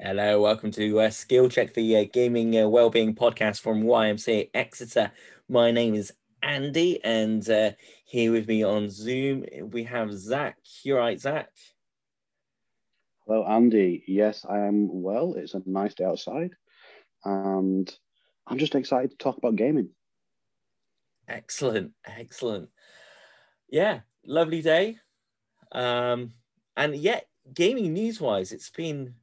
Hello, welcome to uh, Skill Check, the uh, gaming uh, wellbeing podcast from YMCA Exeter. My name is Andy, and uh, here with me on Zoom we have Zach. You're right, Zach. Hello, Andy. Yes, I am well. It's a nice day outside, and I'm just excited to talk about gaming. Excellent, excellent. Yeah, lovely day. Um, and yet, gaming news wise, it's been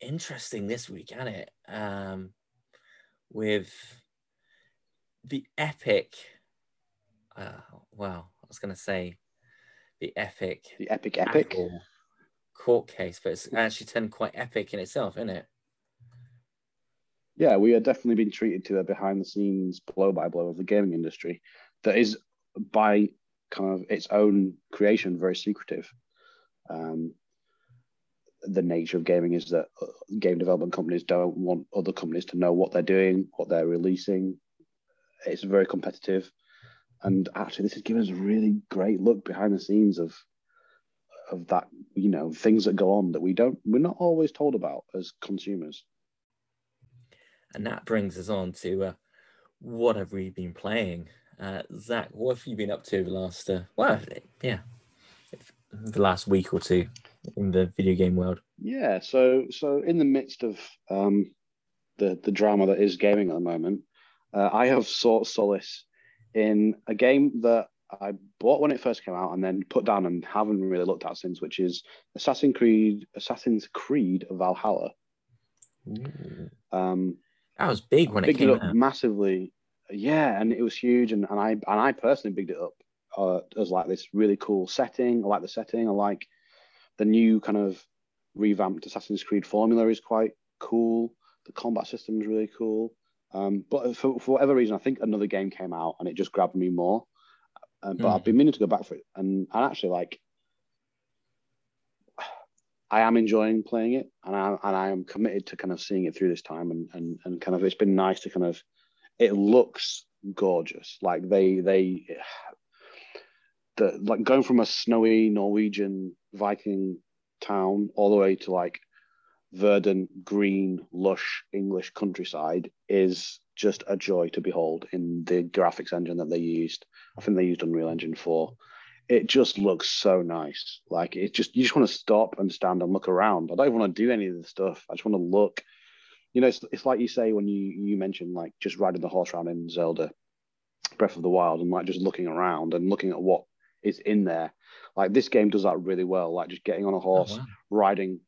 interesting this week, hasn't it? Um, with the epic, uh, well, I was going to say the epic, the epic, epic court case, but it's actually turned quite epic in itself, isn't it? Yeah, we are definitely being treated to a behind the scenes blow by blow of the gaming industry that is by kind of its own creation very secretive. Um, the nature of gaming is that uh, game development companies don't want other companies to know what they're doing, what they're releasing. It's very competitive, and actually, this has given us a really great look behind the scenes of of that. You know, things that go on that we don't, we're not always told about as consumers. And that brings us on to uh, what have we been playing? Uh, Zach, what have you been up to the last, uh, well, yeah, the last week or two in the video game world? Yeah, so so in the midst of um, the the drama that is gaming at the moment, uh, I have sought solace in a game that I bought when it first came out and then put down and haven't really looked at since, which is Assassin's Creed Assassin's Creed Valhalla. Um, that was big when it came it out. Massively, yeah, and it was huge, and, and I and I personally bigged it up uh, as like this really cool setting. I like the setting. I like the new kind of revamped Assassin's Creed formula is quite cool. The combat system is really cool. Um, but for, for whatever reason, I think another game came out and it just grabbed me more. Uh, but mm. I've been meaning to go back for it, and, and actually, like, I am enjoying playing it, and I and I am committed to kind of seeing it through this time, and and and kind of it's been nice to kind of, it looks gorgeous. Like they they, the like going from a snowy Norwegian Viking town all the way to like verdant, green, lush English countryside is just a joy to behold in the graphics engine that they used. I think they used Unreal Engine 4. It just looks so nice. Like it just you just want to stop and stand and look around. I don't want to do any of the stuff. I just want to look. You know, it's, it's like you say when you you mentioned like just riding the horse around in Zelda Breath of the Wild and like just looking around and looking at what is in there. Like this game does that really well. Like just getting on a horse, oh, wow. riding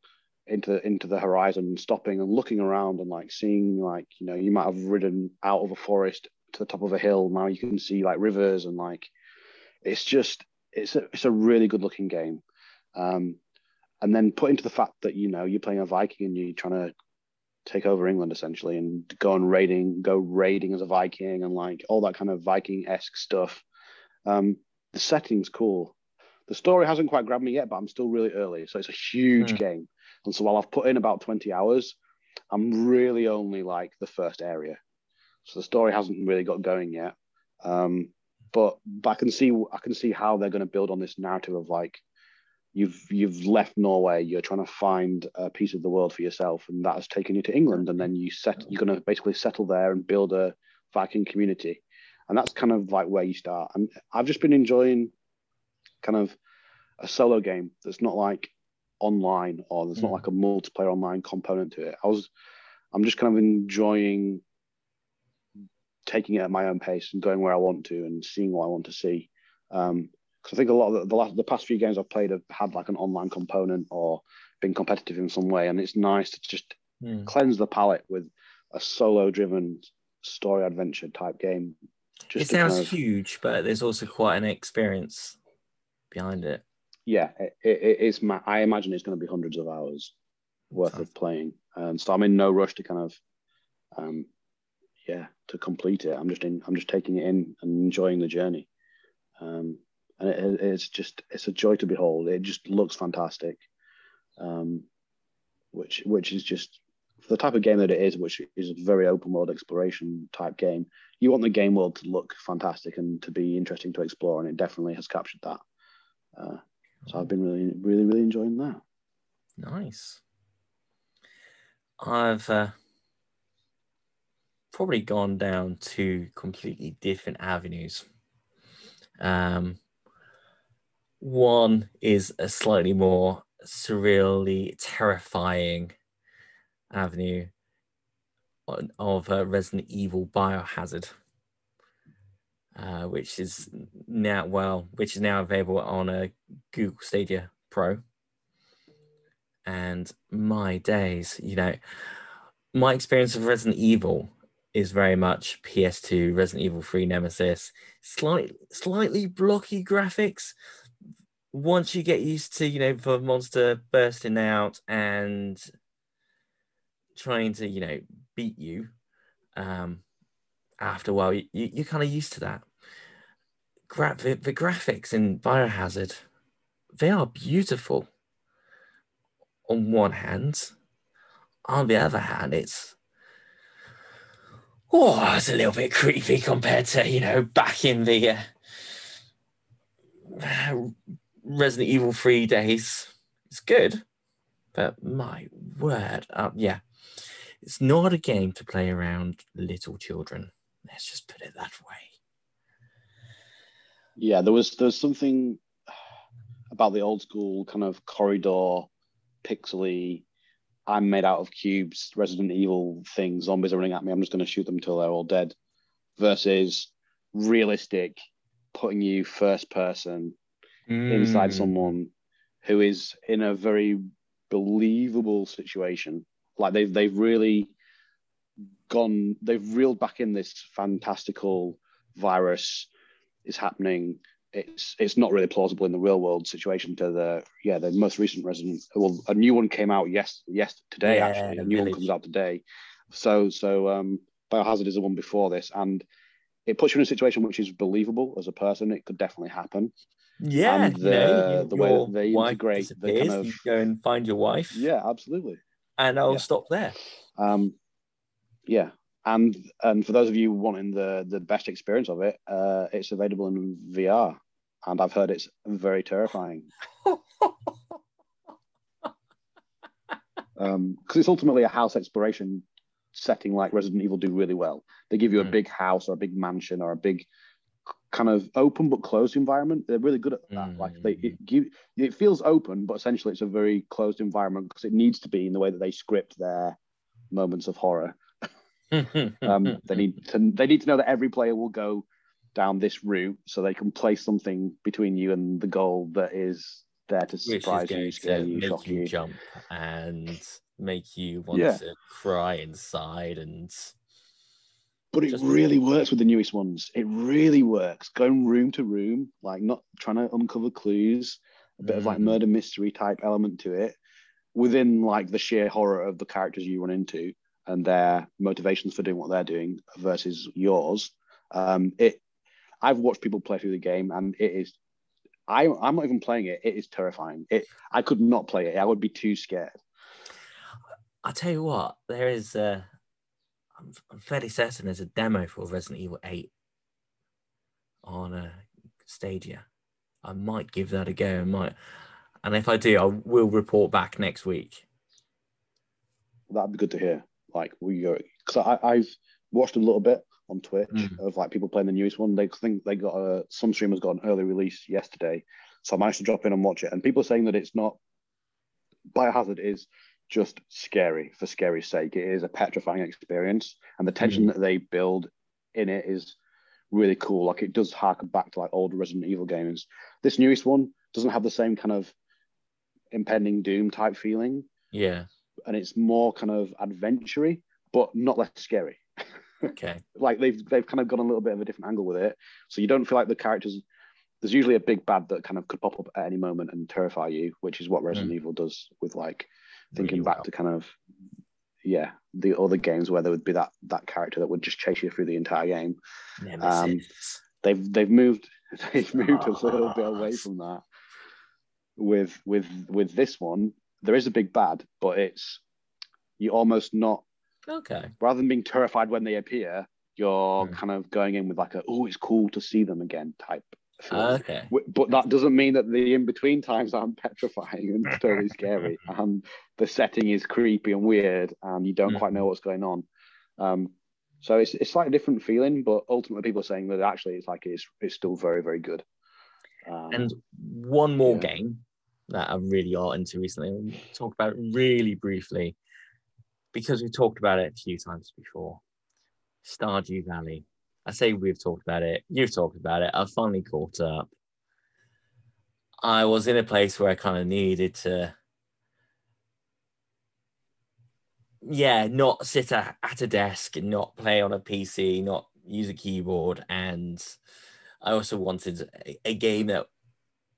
into into the horizon, and stopping and looking around and like seeing like you know you might have ridden out of a forest to the top of a hill. Now you can see like rivers and like it's just it's a it's a really good looking game. Um, and then put into the fact that you know you're playing a Viking and you're trying to take over England essentially and go on raiding, go raiding as a Viking and like all that kind of Viking esque stuff. Um, the setting's cool. The story hasn't quite grabbed me yet, but I'm still really early. So it's a huge mm. game. And so while I've put in about 20 hours, I'm really only like the first area. So the story hasn't really got going yet. Um, but, but I can see I can see how they're going to build on this narrative of like you've you've left Norway, you're trying to find a piece of the world for yourself, and that has taken you to England, and then you set you're going to basically settle there and build a Viking community and that's kind of like where you start. And I've just been enjoying kind of a solo game that's not like online or there's mm. not like a multiplayer online component to it. I was, I'm just kind of enjoying taking it at my own pace and going where I want to and seeing what I want to see. Um, because I think a lot of the, the, last, the past few games I've played have had like an online component or been competitive in some way, and it's nice to just mm. cleanse the palette with a solo-driven story adventure type game it sounds kind of, huge, but there's also quite an experience behind it. Yeah, it, it, it's. I imagine it's going to be hundreds of hours worth of playing, and so I'm in no rush to kind of, um, yeah, to complete it. I'm just in. I'm just taking it in and enjoying the journey. Um, and it, it's just it's a joy to behold. It just looks fantastic, um, which which is just for the type of game that it is, which is a very open world exploration type game, you want the game world to look fantastic and to be interesting to explore, and it definitely has captured that. Uh, so I've been really, really, really enjoying that. Nice. I've uh, probably gone down two completely different avenues. Um, one is a slightly more surreally terrifying avenue of uh, Resident Evil Biohazard, uh, which is now well, which is now available on a Google Stadia Pro. And my days, you know, my experience of Resident Evil is very much PS2, Resident Evil 3 Nemesis, slight, slightly blocky graphics. Once you get used to, you know, the monster bursting out and trying to, you know, beat you, um, after a while, you, you, you're kind of used to that. Gra- the, the graphics in Biohazard, they are beautiful on one hand. On the other hand, it's oh, it's a little bit creepy compared to you know back in the uh, Resident Evil Three days. It's good, but my word, uh, yeah, it's not a game to play around little children. Let's just put it that way. Yeah, there was there's something about the old school kind of corridor, pixely. I'm made out of cubes, Resident Evil thing. Zombies are running at me. I'm just going to shoot them until they're all dead. Versus realistic, putting you first person Mm. inside someone who is in a very believable situation. Like they've they've really gone, they've reeled back in this fantastical virus is happening. It's it's not really plausible in the real world situation to the yeah the most recent resident. Well, a new one came out yes yes today Yeah, actually. A new one comes out today. So so um, Biohazard is the one before this, and it puts you in a situation which is believable as a person. It could definitely happen. Yeah, And you know, the- the way that they integrate the kind of- you go and find your wife. Yeah, absolutely. and I'll yeah. stop there. Um, yeah, and and for those of you wanting the the best experience of it, uh, it's available in VR, and I've heard it's very terrifying because it's ultimately a house exploration setting like Resident Evil do really well. They give you a Mm. big house or a big mansion or a big kind of open but closed environment. They're really good at that. Like they it give it feels open, but essentially it's a very closed environment because it needs to be in the way that they script their moments of horror. Um, they need to they need to know that every player will go down this route so they can place something between you and the goal that is there to surprise you, scare you, make shock you you. jump and make you want Yeah. to cry inside and But it Just- really works with the newest ones. It really works. Going room to room, like not trying to uncover clues, a bit of like Mm. murder mystery type element to it, within like the sheer horror of the characters you run into and their motivations for doing what they're doing versus yours. Um, it, I've watched people play through the game, and it is. I, I'm not even playing it. It is terrifying. It. I could not play it. I would be too scared. I'll tell you what, there is uh I'm, I'm fairly certain there's a demo for Resident Evil 8 on uh, Stadia. I might give that a go. I might, and if I do, I will report back next week. that'd be good to hear. Like we go because I've watched a little bit on Twitch Mm. of like people playing the newest one. They think they got a some streamers got an early release yesterday, so I managed to drop in and watch it. And people are saying that it's not Biohazard is just scary for scary's sake. It is a petrifying experience, and the tension hmm. that they build in it is really cool. Like it does harken back to like old Resident Evil games. This newest one doesn't have the same kind of impending doom type feeling Yeah. and it's more kind of adventure but not less scary. Okay. Like they've they've kind of gone a little bit of a different angle with it, so you don't feel like the characters. There's usually a big bad that kind of could pop up at any moment and terrify you, which is what hmm. Resident Evil does with like thinking back to kind of yeah the other games where there would be that that character that would just chase you through the entire game. Nemesis. They've they've moved they've moved a little bit away from that. With with with this one, there is a big bad, but it's you're almost not Okay. rather than being terrified when they appear, you're Hmm. kind of going in with like a oh, it's cool to see them again type. Okay. But that doesn't mean that the in between times aren't petrifying and totally scary. And the setting is creepy and weird, and you don't quite know what's going on. Um, so it's it's a different feeling, but ultimately people are saying that actually it's like it's it's still very very good. Um, And one more Yeah. game that I really are into recently. We'll talk about it really briefly because we've talked about it a few times before. Stardew Valley. I say we've talked about it. You've talked about it. I've finally caught up. I was in a place where I kind of needed to, yeah, not sit at, at a desk not play on a PC, not use a keyboard. And I also wanted a, a game that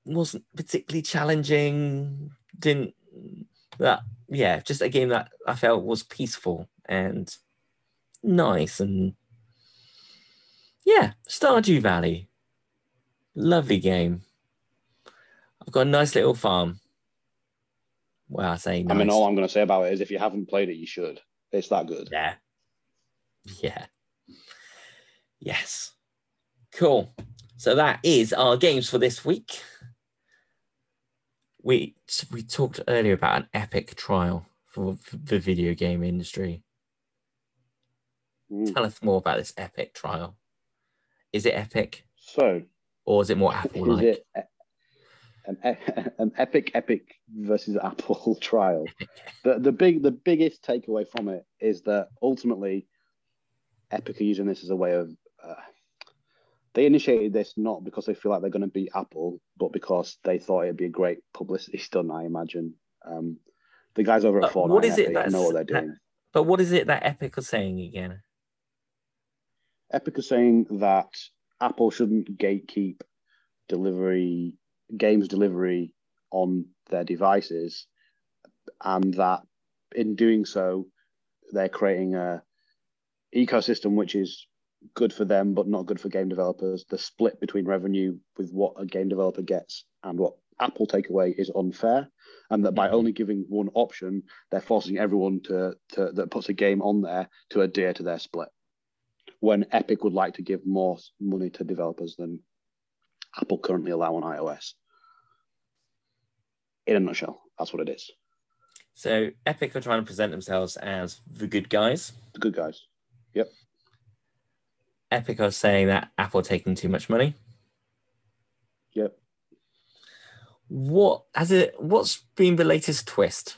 wasn't particularly challenging. Didn't that yeah, just a game that I felt was peaceful and nice and yeah, Stardew Valley. Lovely game. I've got a nice little farm. Well, I say nice. I mean, all I'm going to say about it is if you haven't played it, you should. It's that good. Yeah. Yeah. Yes. Cool. So that is our games for this week. We we talked earlier about an epic trial for the video game industry. Mm. Tell us more about this epic trial. Is it epic So, or is it more Apple is like? it e- an, an epic epic versus Apple trial? The the big the biggest takeaway from it is that ultimately, Epic are using this as a way of. Uh, they initiated this not because they feel like they're going to beat Apple, but because they thought it'd be a great publicity stunt. I imagine. Um, the guys over at Fortnite what is it that's- know what they're that- doing. But what is it that Epic are saying again? Epic are saying that Apple shouldn't gatekeep delivery games delivery on their devices, and that in doing so, they're creating a ecosystem which is good for them but not good for game developers. The split between revenue with what a game developer gets and what Apple take away is unfair, and that by Mhm. only giving one option, they're forcing everyone to, to that puts a game on there to adhere to their split when Epic would like to give more money to developers than Apple currently allow on iOS. In a nutshell, that's what it is. So Epic are trying to present themselves as the good guys. The good guys. Yep. Epic are saying that Apple are taking too much money. Yep. What has it? What's been the latest twist?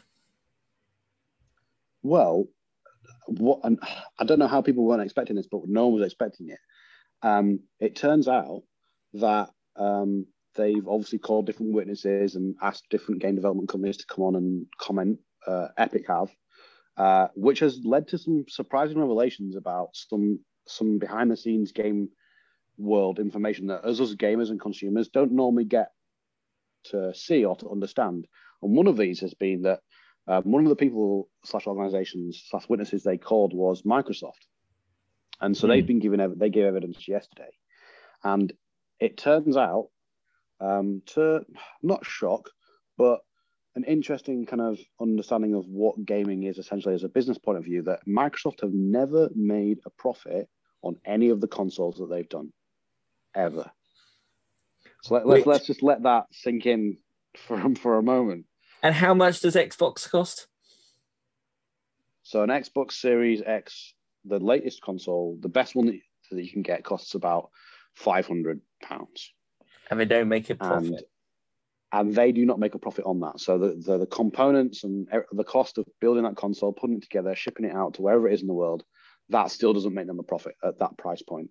Well, what and I don't know how people weren't expecting this, but no one was expecting it. Um, it turns out that um, they've obviously called different witnesses and asked different game development companies to come on and comment. Uh, Epic have, uh, which has led to some surprising revelations about some some behind the scenes game world information that us as gamers and consumers don't normally get to see or to understand. And one of these has been that um, one of the people slash organizations slash witnesses they called was Microsoft, and so Hmm. they've been given ev- they gave evidence yesterday, and it turns out um, to not shock, but an interesting kind of understanding of what gaming is essentially as a business point of view that Microsoft have never made a profit on any of the consoles that they've done, ever. So let, let's let's just let that sink in for for a moment. And how much does Xbox cost? So an Xbox Series X, the latest console, the best one that, you can get costs about five hundred pounds, And they don't make a profit. and and they do not make a profit on that. So the, the the components and the cost of building that console, putting it together, shipping it out to wherever it is in the world, that still doesn't make them a profit at that price point,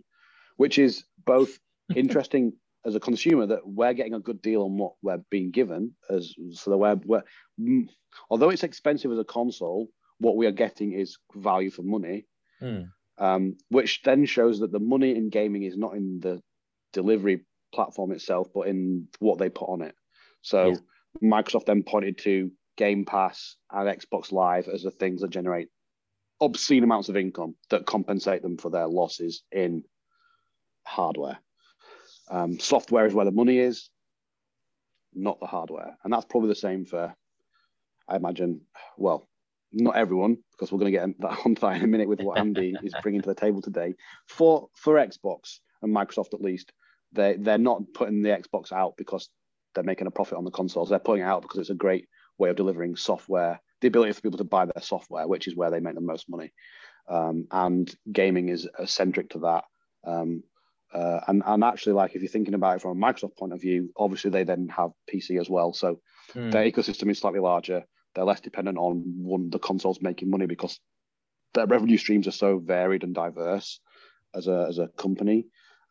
which is both interesting as a consumer that we're getting a good deal on what we're being given as so the web we're mm, although it's expensive as a console what we are getting is value for money Hmm. um, which then shows that the money in gaming is not in the delivery platform itself but in what they put on it so Yeah. microsoft then pointed to game pass and xbox live as the things that generate obscene amounts of income that compensate them for their losses in hardware um, software is where the money is, not the hardware. And that's probably the same for, I imagine, well, not everyone, because we're going to get that on in a minute with what Andy is bringing to the table today. For for Xbox and Microsoft, at least, they they're not putting the Xbox out because they're making a profit on the consoles. They're putting it out because it's a great way of delivering software, the ability for people to buy their software, which is where they make the most money. Um, and gaming is centric to that. Um, uh, and and actually, like if you're thinking about it from a Microsoft point of view, obviously they then have PC as well, so mm. their ecosystem is slightly larger. They're less dependent on one the consoles making money because their revenue streams are so varied and diverse as a as a company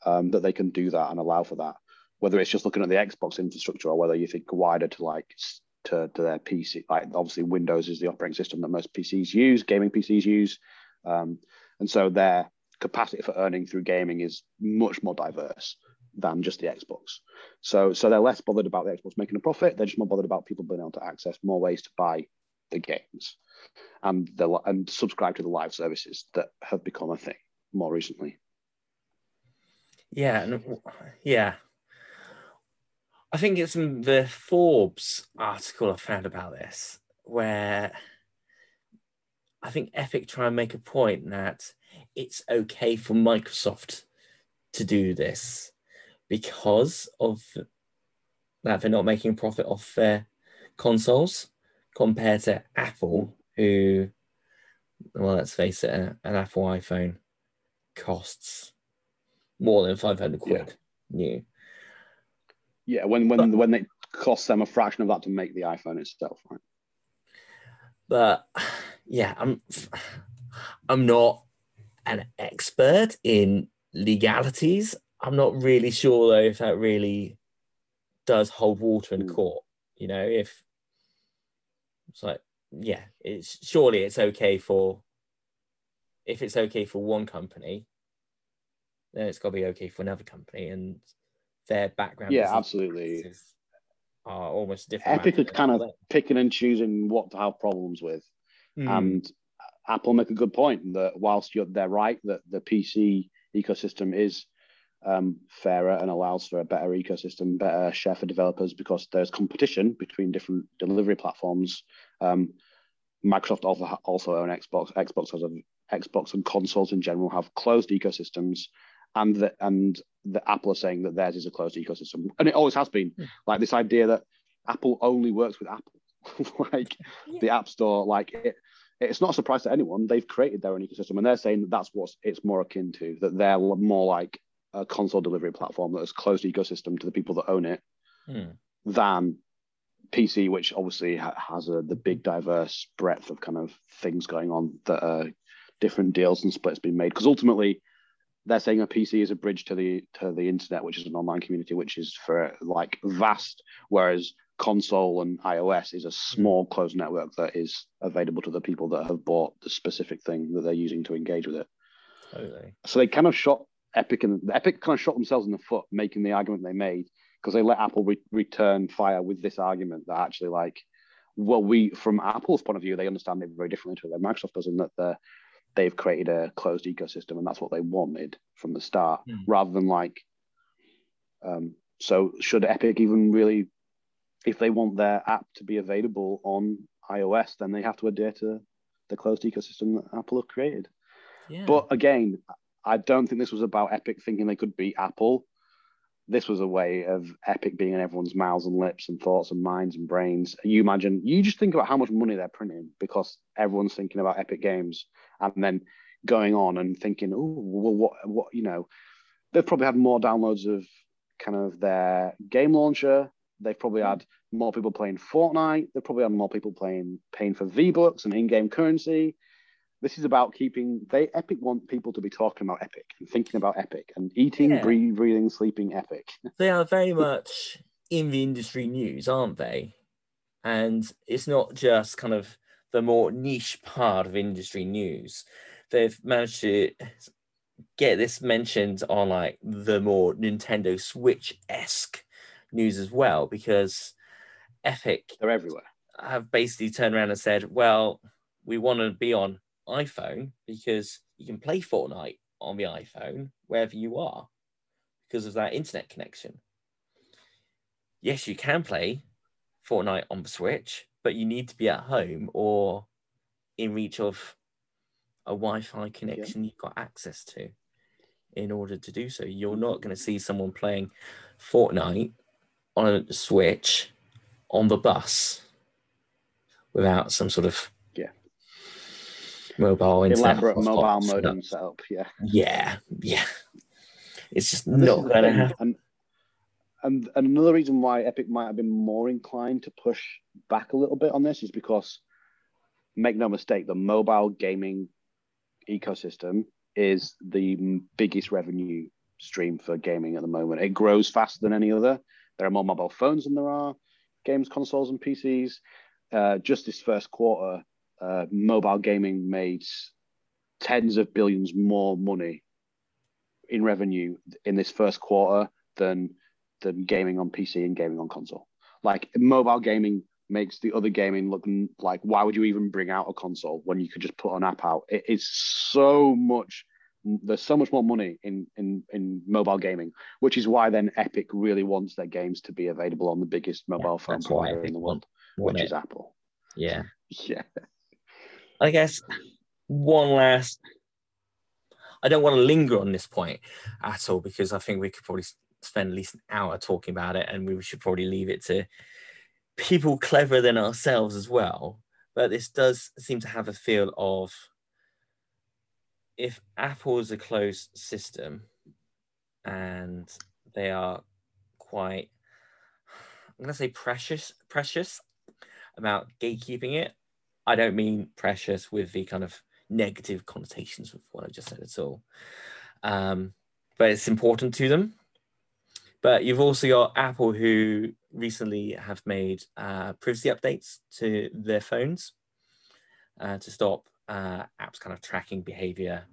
um, that they can do that and allow for that. Whether it's just looking at the Xbox infrastructure or whether you think wider to like to, to their PC, like obviously Windows is the operating system that most PCs use, gaming PCs use, um, and so their capacity for earning through gaming is much more diverse than just the Xbox. So so they're less bothered about the Xbox making a profit. They're just more bothered about people being able to access more ways to buy the games and the and subscribe to the live services that have become a thing more recently. Yeah, And yeah. I think it's in the Forbes article I found about this where I think Epic try and make a point that it's okay for Microsoft to do this because of that they're not making profit off their consoles compared to Apple, who, well, let's face it, an Apple iPhone costs more than 500 quid yeah. new. Yeah, when when but, when it costs them a fraction of that to make the iPhone itself, right? But yeah, I'm I'm not an expert in legalities I'm not really sure though if that really does hold water in hmm. court. You know, if it's like, yeah, it's surely it's okay for if it's okay for one company, then it's got to be okay for another company, and their background. Yeah, absolutely. Are almost different. Epic are kind of picking and choosing what to have problems with, mm. and Apple make a good point that whilst you're they're right that the PC ecosystem is um, fairer and allows for a better ecosystem, better share for developers because there's competition between different delivery platforms. Um, Microsoft also also own Xbox. Xbox has a Xbox and consoles in general have closed ecosystems, and the, and the Apple are saying that theirs is a closed ecosystem, and it always has been. Mm. Like this idea that Apple only works with Apple, like yeah. the App Store, like it, it's not a surprise to anyone. They've created their own ecosystem, and they're saying that that's what it's more akin to. That they're more like a console delivery platform that has closed ecosystem to the people that own it hmm. than PC, which obviously has a, the big diverse breadth of kind of things going on that are different deals and splits being made. Because ultimately, they're saying a PC is a bridge to the to the internet, which is an online community, which is for like vast, whereas console and iOS is a small closed network that is available to the people that have bought the specific thing that they're using to engage with it. Totally. So they kind of shot Epic and Epic kind of shot themselves in the foot making the argument they made because they let Apple re- return fire with this argument that actually like well we from Apple's point of view they understand it very differently to what Microsoft does in that they they've created a closed ecosystem and that's what they wanted from the start mm. rather than like um, so should Epic even really if they want their app to be available on iOS then they have to adhere to the closed ecosystem that Apple have created. Yeah. But again, I don't think this was about Epic thinking they could beat Apple. This was a way of Epic being in everyone's mouths and lips and thoughts and minds and brains. You imagine, you just think about how much money they're printing because everyone's thinking about Epic Games and then going on and thinking, oh, well, what, what, you know, they've probably had more downloads of kind of their game launcher. They've probably hmm. had more people playing Fortnite. They've probably had more people playing paying for V Bucks and in-game currency. This is about keeping. They Epic want people to be talking about Epic and thinking about Epic and eating, yeah. breathing, breathing, sleeping Epic. They are very much in the industry news, aren't they? And it's not just kind of the more niche part of industry news. They've managed to get this mentioned on like the more Nintendo Switch esque news as well, because Epic they're everywhere. Have basically turned around and said, "Well, we want to be on iPhone because you can play Fortnite on the iPhone wherever you are because of that internet connection. Yes, you can play Fortnite on the Switch, but you need to be at home or in reach of a Wi-Fi connection you've got access to in order to do so. You're not mm-hmm. going to see someone playing Fortnite on a Switch on the bus without some sort of Yeah. mobile internet Elaborate mobile modem setup. Yeah. Yeah, yeah. It's just And not going to happen. And, and and another reason why Epic might have been more inclined to push back a little bit on this is because, make no mistake, the mobile gaming ecosystem is the biggest revenue stream for gaming at the moment. It grows faster than any other. There are more mobile phones than there are games consoles and PCs. Uh, just this first quarter, uh, mobile gaming made tens of billions more money in revenue in this first quarter than than gaming on PC and gaming on console. Like mobile gaming makes the other gaming look like why would you even bring out a console when you could just put an app out? It is so much. There's so much more money in in in mobile gaming, which is why then Epic really wants their games to be available on the biggest mobile phone provider in the world, want which it. is Apple. Yeah. Yeah, I guess one last. I don't want to linger on this point at all because I think we could probably spend at least an hour talking about it, and we should probably leave it to people cleverer than ourselves as well. But this does seem to have a feel of if Apple is a closed system and they are quite, I'm going to say precious, precious about gatekeeping it. I don't mean precious with the kind of negative connotations with what I just said at all. Um, but it's important to them. But you've also got Apple, who recently have made uh, privacy updates to their phones uh, to stop uh, apps kind of tracking behavior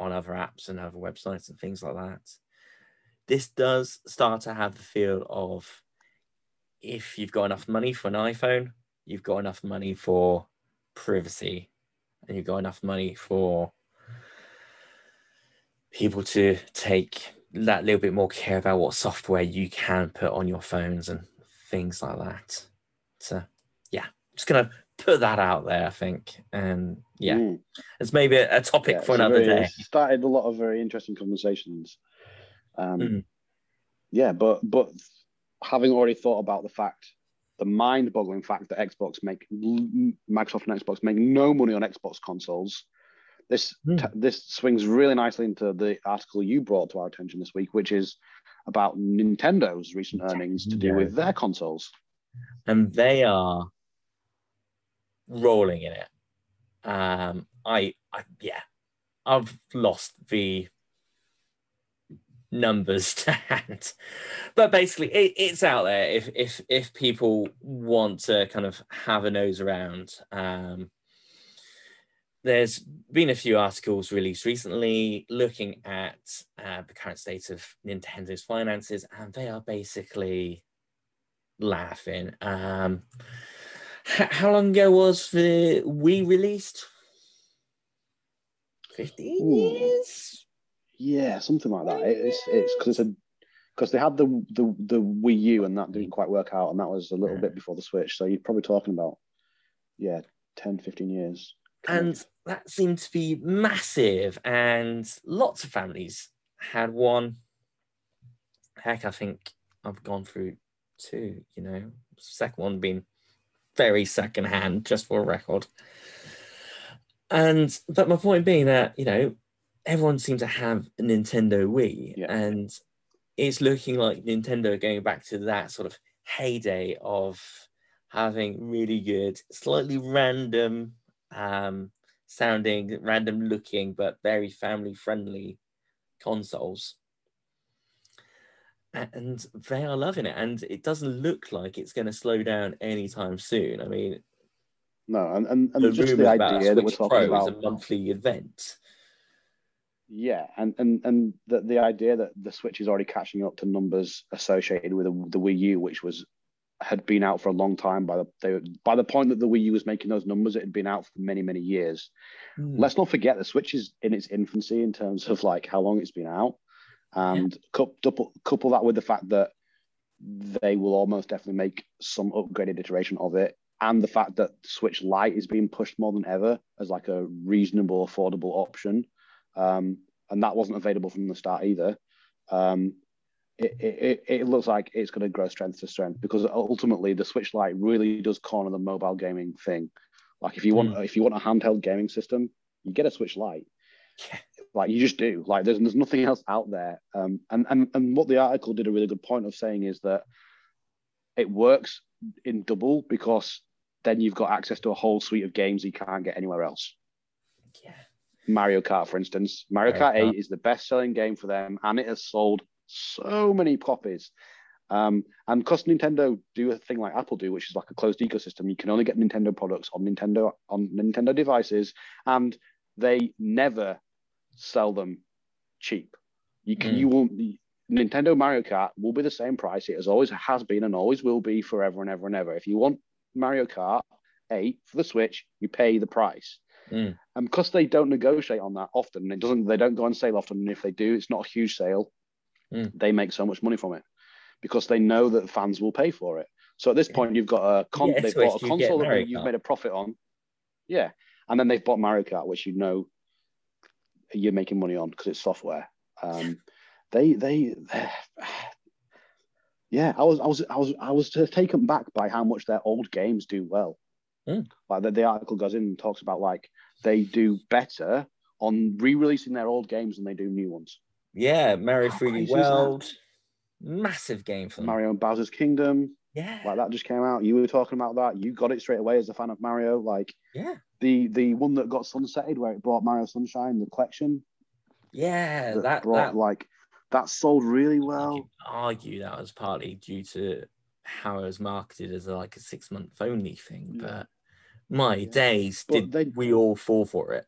on other apps and other websites and things like that. This does start to have the feel of if you've got enough money for an iPhone, you've got enough money for privacy, and you've got enough money for people to take that little bit more care about what software you can put on your phones and things like that. So, yeah, just gonna put that out there, I think, and yeah, Mm. it's maybe a, topic Yeah, for another very- day. Started a lot of very interesting conversations. Um, Mhm. Yeah, but but having already thought about the fact, the mind-boggling fact that Xbox make Microsoft and Xbox make no money on Xbox consoles, this Hmm. t- this swings really nicely into the article you brought to our attention this week, which is about Nintendo's recent earnings to do Nintendo. with their consoles. and they are rolling in it. Um, I, I, yeah, I've lost the numbers to hand, but basically, it, it's out there. If if if people want to kind of have a nose around, um, there's been a few articles released recently looking at uh, the current state of Nintendo's finances, and they are basically laughing. Um, how long ago was the Wii released? 15 Ooh. years? Yeah, something like that. It- It's it's because it's a because they had the, the the Wii U and that didn't quite work out, and that was a little Yeah. bit before the Switch. So you're probably talking about yeah, 10, 15 years. And that seemed to be massive, and lots of families had one. Heck, I think I've gone through two, you know, second one being very secondhand, just for a record. And but my point being that, you know, everyone seemed to have a Nintendo Wii, Yeah. and it's looking like Nintendo going back to that sort of heyday of having really good, slightly random um, sounding, random looking, but very family friendly consoles. And they are loving it, and it doesn't look like it's going to slow down anytime soon. I mean, No, and and, and the just the idea that we're talking Pro is about a monthly event. Yeah, and and and the the idea that the Switch is already catching up to numbers associated with the, the Wii U, which was had been out for a long time. By the they, by the point that the Wii U was making those numbers, it had been out for many many years. Hmm. Let's not forget the Switch is in its infancy in terms of like how long it's been out, and couple couple that with the fact that they will almost definitely make some upgraded iteration of it and the fact that Switch Lite is being pushed more than ever as like a reasonable, affordable option, um, and that wasn't available from the start either. Um, it, it, it looks like it's going to grow strength to strength because ultimately the Switch Lite really does corner the mobile gaming thing. Like if you want mm. if you want a handheld gaming system, you get a Switch Lite. Yeah. Like you just do. Like there's there's nothing else out there. Um, and and and what the article did a really good point of saying is that it works in double because then you've got access to a whole suite of games you can't get anywhere else. Yeah. Mario Kart, for instance, Mario, Mario Kart 8 Kart. is the best selling game for them, and it has sold so many copies. Um, and because Nintendo do a thing like Apple do, which is like a closed ecosystem, you can only get Nintendo products on Nintendo on Nintendo devices, and they never sell them cheap. You can, mm. you will Nintendo Mario Kart will be the same price it has always has been and always will be forever and ever and ever. If you want Mario Kart 8 for the Switch, you pay the price. Mm. And because they don't negotiate on that often, it doesn't they don't go on sale often. And if they do, it's not a huge sale. Mm. They make so much money from it because they know that fans will pay for it. So at this point, you've got a con- yeah, they've bought a console that you've made a profit on. Yeah, and then they've bought Mario Kart, which you know you're making money on because it's software. Um, they, they, yeah, I was, I was, I was, I was taken back by how much their old games do well. Mm. Like the, the article goes in and talks about like they do better on re-releasing their old games than they do new ones. Yeah, Mario 3D World, massive game for them. Mario and Bowser's Kingdom. Yeah, like that just came out. You were talking about that. You got it straight away as a fan of Mario. Like, yeah, the the one that got sunsetted where it brought Mario Sunshine, the collection. Yeah, that, that brought that, like that sold really well. argue that was partly due to how it was marketed as a, like a six month only thing, yeah. but my yeah. days, but did they, we all fall for it?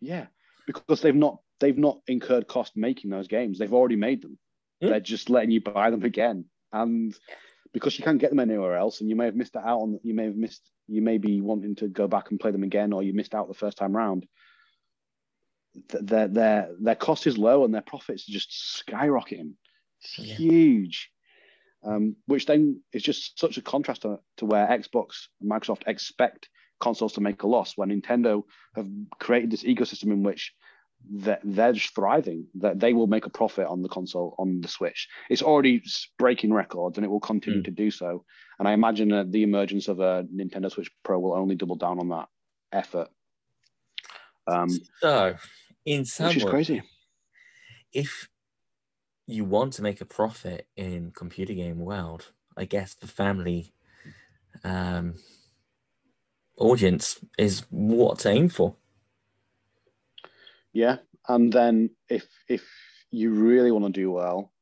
Yeah, because they've not they've not incurred cost making those games. They've already made them. Mm. They're just letting you buy them again, and because you can't get them anywhere else, and you may have missed out on. You may have missed. You may be wanting to go back and play them again, or you missed out the first time round. Their their their cost is low, and their profits are just skyrocketing. It's yeah. huge. Um, which then is just such a contrast to, to where Xbox and Microsoft expect consoles to make a loss when Nintendo have created this ecosystem in which that they're just thriving. That they will make a profit on the console on the Switch. It's already breaking records, and it will continue mm. to do so. And I imagine that the emergence of a Nintendo Switch Pro will only double down on that effort. Um, so, in some which is crazy. If you want to make a profit in computer game world, I guess the family um, audience is what to aim for. Yeah, and then if if you really want to do well,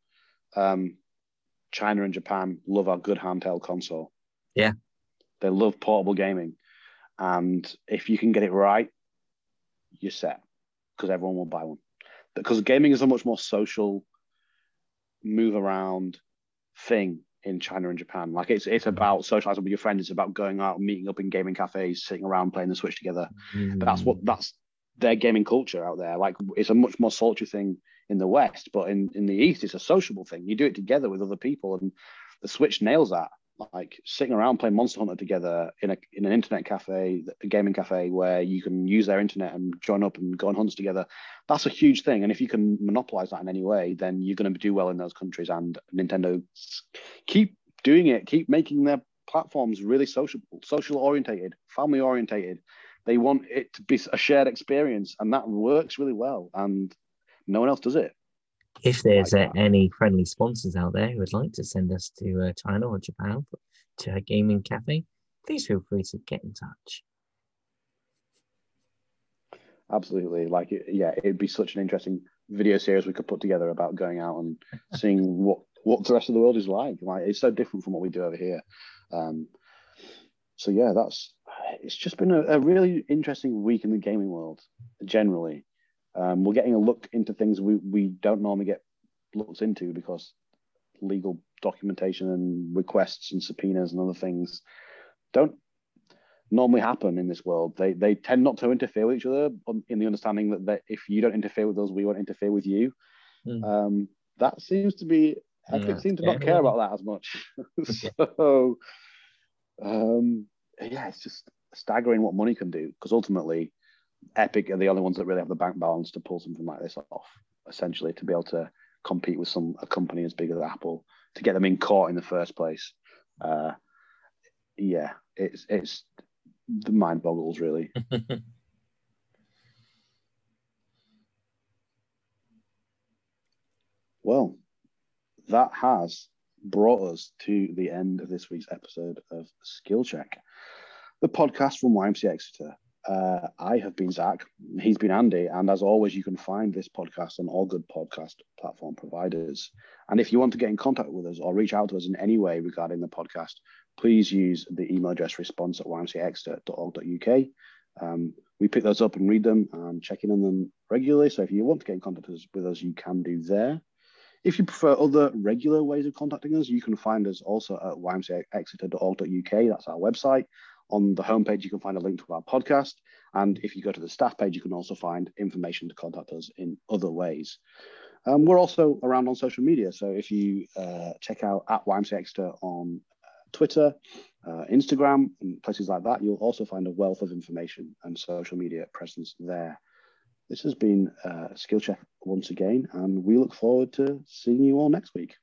um, China and Japan love our good handheld console. Yeah, they love portable gaming, and if you can get it right, you're set because everyone will buy one. Because gaming is a much more social, move around thing in China and Japan. Like it's it's about socializing with your friends. It's about going out, meeting up in gaming cafes, sitting around playing the Switch together. Mm. But that's what that's their gaming culture out there. Like it's a much more sultry thing in the West, but in, in the East, it's a sociable thing. You do it together with other people, and the Switch nails that. Like sitting around playing Monster Hunter together in a in an internet cafe, a gaming cafe where you can use their internet and join up and go on hunts together. That's a huge thing. And if you can monopolize that in any way, then you're going to do well in those countries. And Nintendo keep doing it, keep making their platforms really social, social orientated, family orientated they want it to be a shared experience, and that works really well. And no one else does it. If there's like uh, any friendly sponsors out there who would like to send us to uh, China or Japan to a gaming cafe, please feel free to get in touch. Absolutely, like yeah, it'd be such an interesting video series we could put together about going out and seeing what what the rest of the world is like. Like it's so different from what we do over here. Um, so yeah, that's it's just been a, a, really interesting week in the gaming world generally. Um, we're getting a look into things we, we don't normally get looks into because legal documentation and requests and subpoenas and other things don't normally happen in this world. They they tend not to interfere with each other in the understanding that, that if you don't interfere with us, we won't interfere with you. Mm. Um, that seems to be Epic yeah, seem to not care about that as much. so Um, yeah, it's just staggering what money can do because ultimately, Epic are the only ones that really have the bank balance to pull something like this off. Essentially, to be able to compete with some a company as big as Apple to get them in court in the first place. Uh, yeah, it's it's the mind boggles really. well, that has brought us to the end of this week's episode of Skill Check, the podcast from YMCA Exeter. Uh, I have been Zach, he's been Andy, and as always, you can find this podcast on all good podcast platform providers. And if you want to get in contact with us or reach out to us in any way regarding the podcast, please use the email address response at ymcaexeter.org.uk. Um, we pick those up and read them and check in on them regularly. So if you want to get in contact with us, you can do there. If you prefer other regular ways of contacting us, you can find us also at ymcaexeter.org.uk. That's our website. On the homepage, you can find a link to our podcast. And if you go to the staff page, you can also find information to contact us in other ways. Um, we're also around on social media. So if you uh, check out at YMCA Exeter on uh, Twitter, uh, Instagram, and places like that, you'll also find a wealth of information and social media presence there. This has been uh, Skill Check once again, and we look forward to seeing you all next week.